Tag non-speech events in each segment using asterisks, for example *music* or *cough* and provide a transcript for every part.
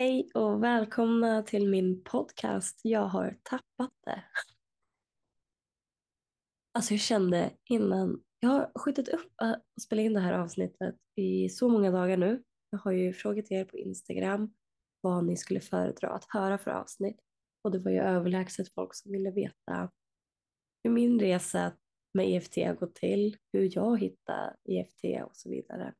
Hej och välkomna till min podcast Jag har tappat det. Alltså jag kände innan, jag har skjutit upp äh, att spela in det här avsnittet i så många dagar nu. Jag har ju frågat er på Instagram vad ni skulle föredra att höra för avsnitt. Och det var ju överlägset folk som ville veta hur min resa med EFT har gått till, hur jag hittar EFT och så vidare.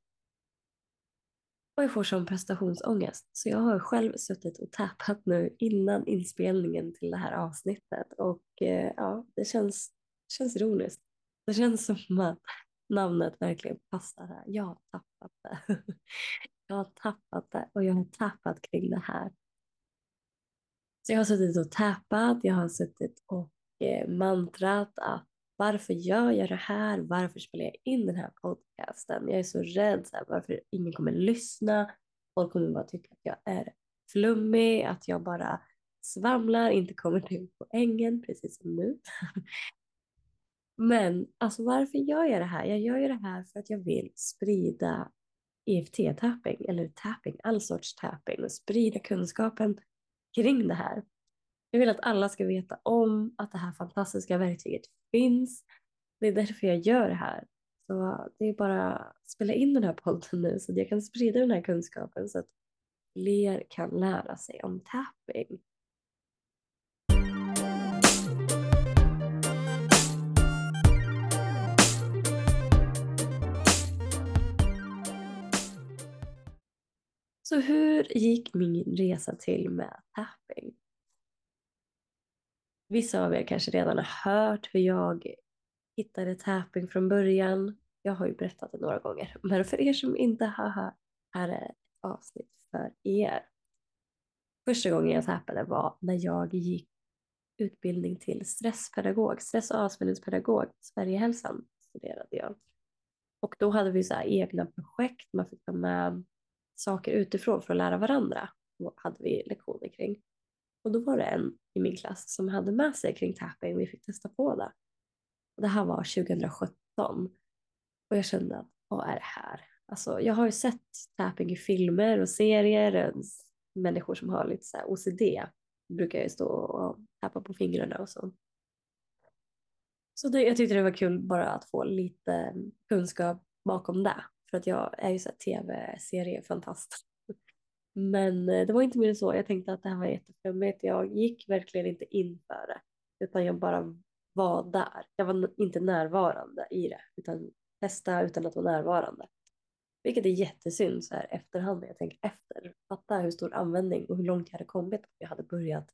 Och jag får som prestationsångest. Så jag har själv suttit och tappat nu innan inspelningen till det här avsnittet. Och eh, ja, det känns, känns ironiskt. Det känns som att namnet verkligen passar här. Jag har tappat det. *laughs* Jag har tappat det och jag har tappat kring det här. Så jag har suttit och tappat, jag har suttit och eh, mantrat att varför gör jag det här? Varför spelar jag in den här podcasten? Jag är så rädd så här, varför ingen kommer lyssna. Folk kommer bara tycka att jag är flummig, att jag bara svamlar, inte kommer till poängen, precis som nu. Men alltså varför gör jag det här? Jag gör ju det här för att jag vill sprida EFT-tapping eller tapping, all sorts tapping och sprida kunskapen kring det här. Jag vill att alla ska veta om att det här fantastiska verktyget finns. Det är därför jag gör det här. Så det är bara att spela in den här podden nu så att jag kan sprida den här kunskapen så att fler kan lära sig om tapping. Så hur gick min resa till med tapping? Vissa av er kanske redan har hört hur jag hittade tapping från början. Jag har ju berättat det några gånger, men för er som inte har hört, här är ett avsnitt för er. Första gången jag tappade var när jag gick utbildning till stresspedagog, stress och avspänningspedagog, Sverigehälsan studerade jag. Och då hade vi så egna projekt, man fick ta med saker utifrån för att lära varandra. Och hade vi lektioner kring. Och då var det en i min klass som hade med sig kring tapping och vi fick testa på det. Och det här var 2017 och jag kände att vad är det här? Alltså, jag har ju sett tapping i filmer och serier, människor som har lite så OCD brukar ju stå och tappa på fingrarna och så. Så det, jag tyckte det var kul bara att få lite mm, kunskap bakom det. För att jag är ju så tv-seriefantast. Men eh, det var inte mer än så. Jag tänkte att det här var jätteflummigt. Jag gick verkligen inte in för det. Utan jag bara var där. Jag var inte närvarande i det. Utan testa utan att vara närvarande. Vilket är jättesynd så här efterhand när jag tänker efter. Fatta hur stor användning och hur långt jag hade kommit om jag hade börjat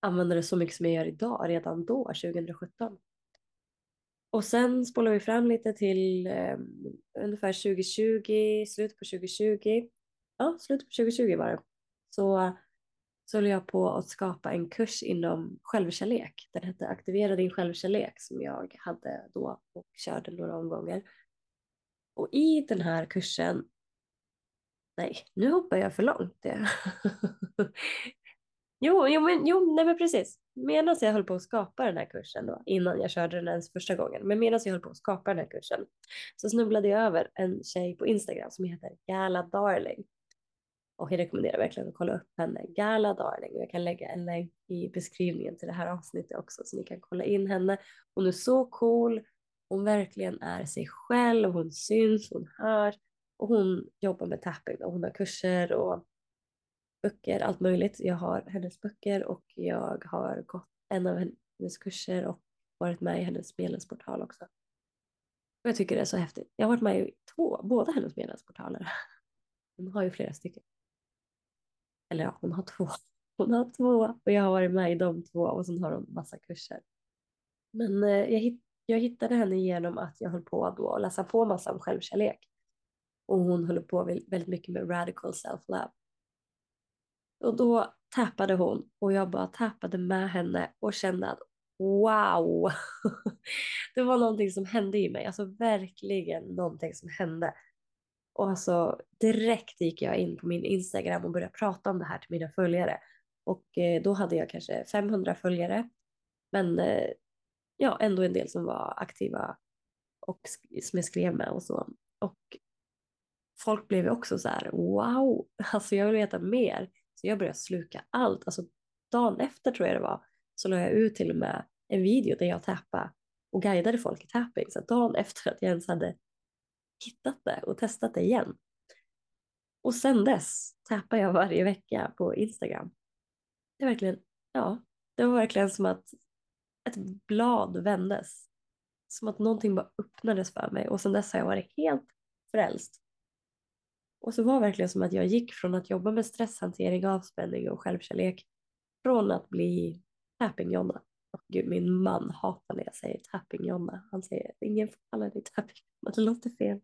använda det så mycket som jag gör idag redan då 2017. Och sen spolar vi fram lite till eh, ungefär 2020, slutet på 2020 ja, slutet på 2020 var det, så, så höll jag på att skapa en kurs inom självkärlek. Den hette Aktivera din självkärlek som jag hade då och körde några omgångar. Och i den här kursen, nej, nu hoppar jag för långt. *laughs* jo, jo, men, jo nej, men precis. Medan jag höll på att skapa den här kursen då, innan jag körde den ens första gången, men medan jag höll på att skapa den här kursen så snubblade jag över en tjej på Instagram som heter Gala Darling. Och jag rekommenderar verkligen att kolla upp henne, Gala Darling. Jag kan lägga en länk i beskrivningen till det här avsnittet också så ni kan kolla in henne. Hon är så cool. Hon verkligen är sig själv. Hon syns, hon hörs och hon jobbar med tapping och hon har kurser och böcker, allt möjligt. Jag har hennes böcker och jag har gått en av hennes kurser och varit med i hennes medlemsportal också. Och jag tycker det är så häftigt. Jag har varit med i två, båda hennes medlemsportaler. *laughs* Hon har ju flera stycken. Eller ja, hon har två. *laughs* Hon har två och jag har varit med i de två och sen har hon massa kurser. Men eh, jag, hitt, jag hittade henne genom att jag höll på då att läsa på massa om självkärlek. Och hon höll på väldigt mycket med radical self-love. Och då tappade hon och jag bara tappade med henne och kände att wow, *laughs* det var någonting som hände i mig, alltså verkligen någonting som hände. Och alltså direkt gick jag in på min Instagram och började prata om det här till mina följare. Och eh, då hade jag kanske 500 följare. Men eh, ja, ändå en del som var aktiva och som jag skrev med och så. Och folk blev också så här, wow, *laughs* alltså jag vill veta mer. Så jag började sluka allt. Alltså dagen efter tror jag det var så la jag ut till och med en video där jag tappade och guidade folk i tapping. Så dagen *laughs* efter att jag ens hade hittat det och testat det igen. Och sen dess tappar jag varje vecka på Instagram. Det är verkligen, ja, det var verkligen som att ett blad vändes. Som att någonting bara öppnades för mig och sen dess har jag varit helt frälst. Och så var det verkligen som att jag gick från att jobba med stresshantering, avspänning och självkärlek från att bli tapping-Jonna. Gud, min man hatar när jag säger tapping-Jonna. Han säger ingen får kalla dig tapping-Jonna, *laughs* det låter fel.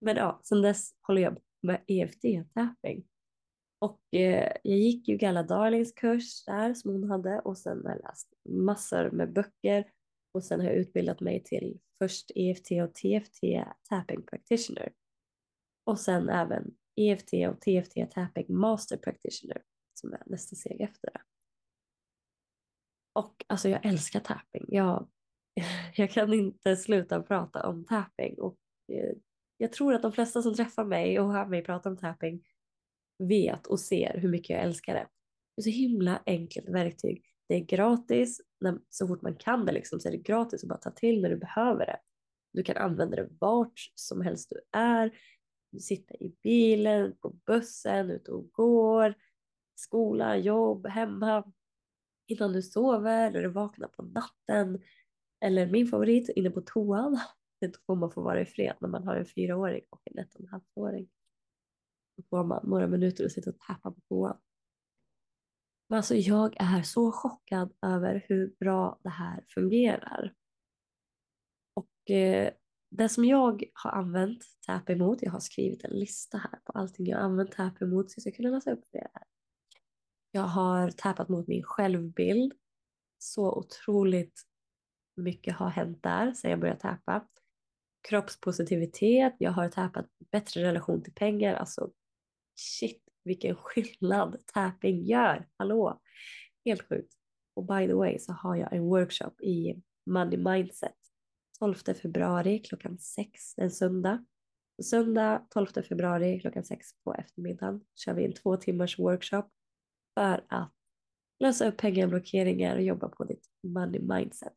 Men ja, sen dess håller jag med EFT-tapping. Och eh, jag gick ju Galla Darlings kurs där som hon hade och sen har jag läst massor med böcker och sen har jag utbildat mig till först EFT och TFT tapping practitioner och sen även EFT och TFT tapping master practitioner som är nästa steg efter det. Och alltså jag älskar tapping. Jag, *laughs* jag kan inte sluta prata om tapping och eh, jag tror att de flesta som träffar mig och hör mig prata om tapping vet och ser hur mycket jag älskar det. Det är så himla enkelt verktyg. Det är gratis, när, så fort man kan det liksom, så är det gratis att bara ta till när du behöver det. Du kan använda det vart som helst du är. Du sitter i bilen, på bussen, ute och går, skola, jobb, hemma, innan du sover, eller vaknar på natten. Eller min favorit, inne på toan. *laughs* Då får man får vara i fred när man har en fyraåring och en ett och en halvåring. Då får man några minuter att sitta och tappa på toan. Men alltså jag är så chockad över hur bra det här fungerar. Och eh, det som jag har använt TAP emot, jag har skrivit en lista här på allting jag har använt TAP emot så jag ska kunna läsa upp det här. Jag har tappat mot min självbild. Så otroligt mycket har hänt där sedan jag började täpa. Kroppspositivitet, jag har tappat bättre relation till pengar. Alltså shit vilken skillnad tapping gör. Hallå! Helt sjukt. Och by the way så har jag en workshop i money mindset 12 februari klockan 6, en söndag. Söndag 12 februari klockan 6 på eftermiddagen kör vi en två timmars workshop för att lösa upp pengablockeringar och jobba på ditt money mindset.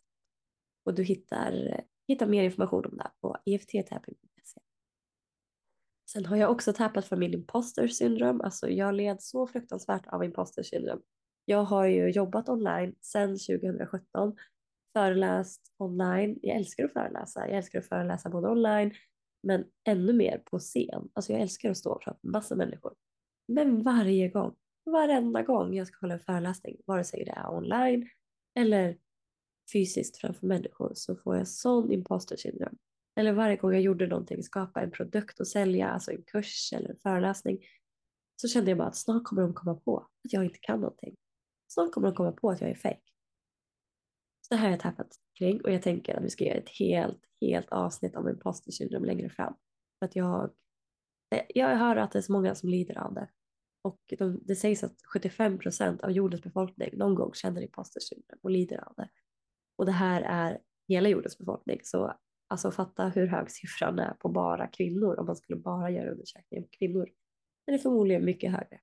Och du hittar, hittar mer information om det på efttapping.se. Sen har jag också tappat för min imposter syndrom. Alltså jag led så fruktansvärt av imposter syndrom. Jag har ju jobbat online sedan 2017 föreläst online. Jag älskar att föreläsa. Jag älskar att föreläsa både online men ännu mer på scen. Alltså jag älskar att stå och prata med massa människor. Men varje gång, varenda gång jag ska hålla en föreläsning, vare sig det är online eller fysiskt framför människor så får jag sån imposter syndrom. Eller varje gång jag gjorde någonting, skapa en produkt och sälja, alltså en kurs eller en föreläsning, så kände jag bara att snart kommer de komma på att jag inte kan någonting. Snart kommer de komma på att jag är fake det här har jag tappat kring och jag tänker att vi ska göra ett helt, helt avsnitt om imposter syndrom längre fram. För att jag, jag hör att det är så många som lider av det. Och de, det sägs att 75 procent av jordens befolkning någon gång känner imposter syndrom och lider av det. Och det här är hela jordens befolkning. Så alltså fatta hur hög siffran är på bara kvinnor om man skulle bara göra undersökningar på kvinnor. Den är förmodligen mycket högre.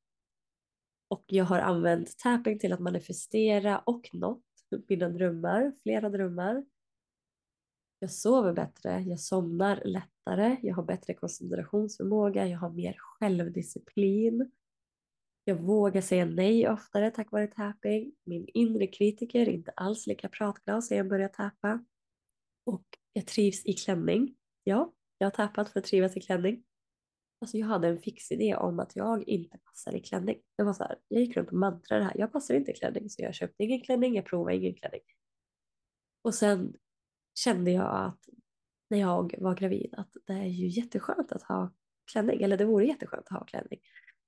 Och jag har använt tapping till att manifestera och nått mina drömmar, flera drömmar. Jag sover bättre, jag somnar lättare, jag har bättre koncentrationsförmåga, jag har mer självdisciplin. Jag vågar säga nej oftare tack vare tapping. Min inre kritiker är inte alls lika pratglad sen jag började tappa. Och jag trivs i klänning. Ja, jag har tappat för att trivas i klänning. Alltså jag hade en fix idé om att jag inte passar i klänning. Det var så här, jag gick runt och mantrade det här. Jag passar inte i klänning så jag köpte ingen klänning, jag provade ingen klänning. Och sen kände jag att när jag var gravid att det är ju jätteskönt att ha klänning. Eller det vore jätteskönt att ha klänning.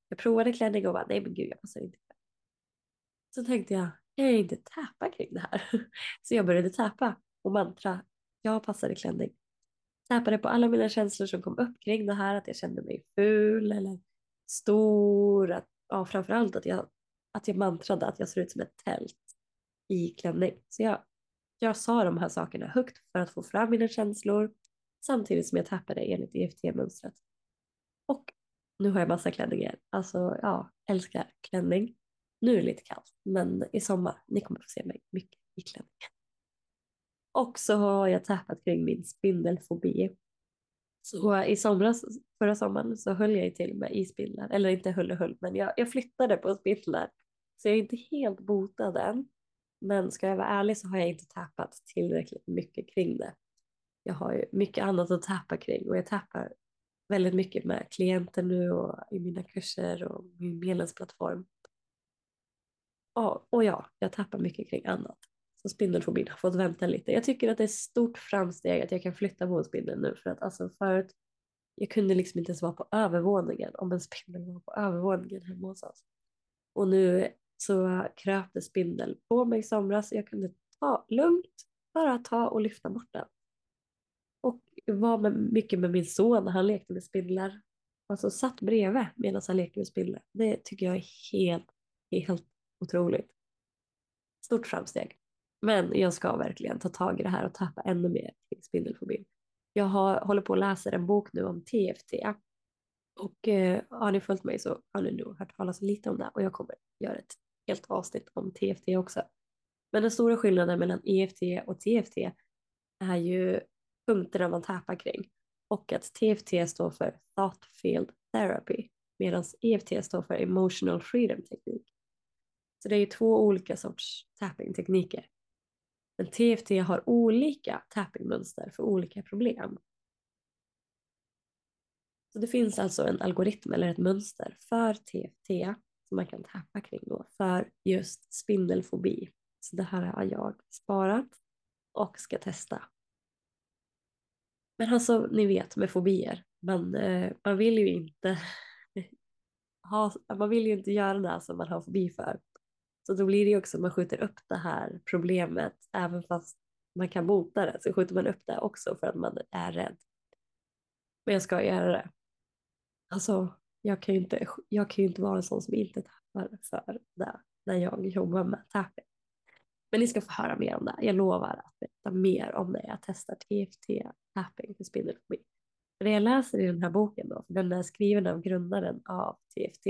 Jag provade klänning och bara nej men gud jag passar inte. Så tänkte jag, kan jag inte täpa kring det här? *laughs* Så jag började täpa och mantra, jag passar i klänning Täpade på alla mina känslor som kom upp kring det här, att jag kände mig ful eller stor, att, ja, framförallt att jag, att jag mantrade att jag ser ut som ett tält i klänning. Så jag, jag sa de här sakerna högt för att få fram mina känslor samtidigt som jag tappade enligt EFT-mönstret. Nu har jag massa klänningar. Alltså ja, älskar klänning. Nu är det lite kallt, men i sommar, ni kommer få se mig mycket i klänning. Och så har jag tappat kring min spindelfobi. Så i somras, förra sommaren, så höll jag till med i spindlar. Eller inte höll och höll, men jag, jag flyttade på spindlar. Så jag är inte helt botad än. Men ska jag vara ärlig så har jag inte tappat tillräckligt mycket kring det. Jag har ju mycket annat att tappa kring och jag tappar väldigt mycket med klienter nu och i mina kurser och min medlemsplattform. Ja, och ja, jag tappar mycket kring annat. Så spindelfobin har fått vänta lite. Jag tycker att det är ett stort framsteg att jag kan flytta på en spindel nu för att alltså förut jag kunde liksom inte ens vara på övervåningen om en spindel var på övervåningen hemma hos oss. Och nu så kröp det spindel på mig i somras. Jag kunde ta lugnt, bara ta och lyfta bort den. Var med, mycket med min son när han lekte med spindlar. Alltså satt bredvid medan han lekte med spindlar. Det tycker jag är helt, helt otroligt. Stort framsteg. Men jag ska verkligen ta tag i det här och tappa ännu mer till spindelfobin. Jag har, håller på att läsa en bok nu om TFT. Och eh, har ni följt mig så har ni nog hört talas lite om det och jag kommer göra ett helt avsnitt om TFT också. Men den stora skillnaden mellan EFT och TFT är ju punkterna man tappar kring och att TFT står för Thought Field Therapy medan EFT står för Emotional Freedom Teknik. Så det är ju två olika sorts tappingtekniker. Men TFT har olika tappingmönster för olika problem. Så det finns alltså en algoritm eller ett mönster för TFT som man kan tappa kring då för just spindelfobi. Så det här har jag sparat och ska testa. Men alltså, ni vet med fobier, man, eh, man vill ju inte *laughs* ha, man vill ju inte göra det som man har fobi för. Så då blir det ju också att man skjuter upp det här problemet även fast man kan bota det så skjuter man upp det också för att man är rädd. Men jag ska göra det. Alltså, jag kan ju inte, jag kan ju inte vara en sån som inte tappar för det när jag jobbar med tapping. Men ni ska få höra mer om det. Jag lovar att berätta mer om det jag testar TFT tapping för spindelfobi. Det jag läser i den här boken då, för den är skriven av grundaren av TFT.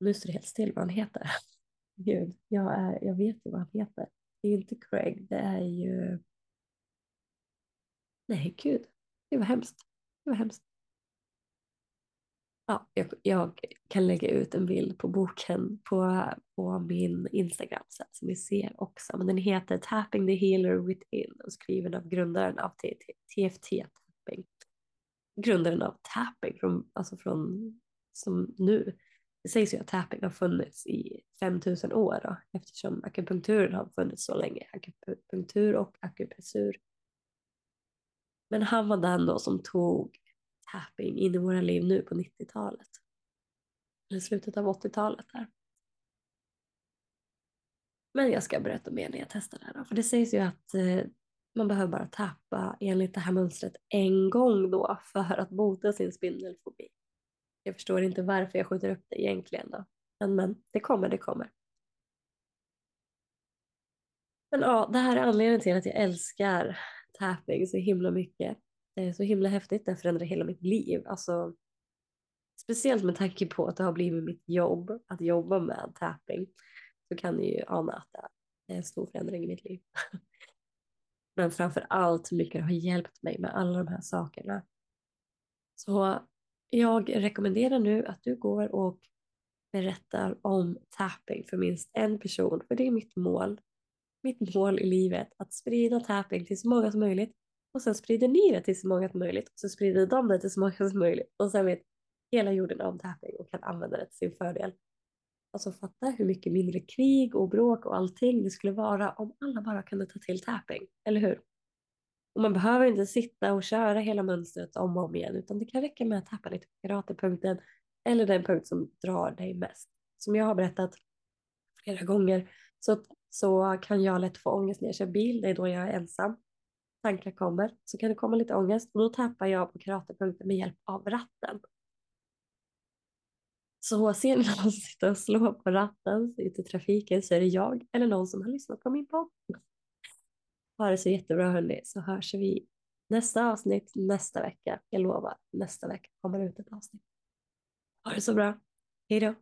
Nu står det helt still vad han heter. *laughs* Gud, jag, är, jag vet ju vad han heter. Det är inte Craig, det är ju... Nej, gud. Det var hemskt. Det var hemskt. Ja, jag, jag, kan lägga ut en bild på boken på, på min Instagram sen som ni ser också. Men den heter Tapping the Healer Within och skriven av grundaren av TFT Tapping. Grundaren av tapping från, alltså från som nu. Det sägs ju att tapping har funnits i 5000 år då, eftersom akupunkturen har funnits så länge. Akupunktur och akupressur. Men han var den då som tog tapping in i våra liv nu på 90-talet. Eller slutet av 80-talet där. Men jag ska berätta mer när jag testar det här då. För det sägs ju att eh, man behöver bara tappa enligt det här mönstret en gång då för att bota sin spindelfobi. Jag förstår inte varför jag skjuter upp det egentligen då. Men, men det kommer, det kommer. Men ja, det här är anledningen till att jag älskar tapping så himla mycket. Det är så himla häftigt, det förändrar hela mitt liv. Alltså, speciellt med tanke på att det har blivit mitt jobb att jobba med tapping så kan ni ju ana att det är en stor förändring i mitt liv. *laughs* Men framför allt hur mycket det har hjälpt mig med alla de här sakerna. Så jag rekommenderar nu att du går och berättar om tapping för minst en person, för det är mitt mål. Mitt mål i livet, att sprida tapping till så många som möjligt och sen sprider ni det till så många som möjligt och så sprider de det till så många som möjligt och sen vet hela jorden om tapping och kan använda det till sin fördel. Alltså fatta hur mycket mindre krig och bråk och allting det skulle vara om alla bara kunde ta till tapping, eller hur? Och man behöver inte sitta och köra hela mönstret om och om igen utan det kan räcka med att tappa lite på karatepunkten eller den punkt som drar dig mest. Som jag har berättat flera gånger så, så kan jag lätt få ångest när jag kör bil, det är då jag är ensam tankar kommer så kan det komma lite ångest och då tappar jag på karatepunkten med hjälp av ratten. Så ser ni någon som sitter och slår på ratten ute i trafiken så är det jag eller någon som har lyssnat på min podd. Ha det så jättebra hörni så hörs vi nästa avsnitt nästa vecka. Jag lovar nästa vecka kommer det ut ett avsnitt. Ha det så bra. Hej då.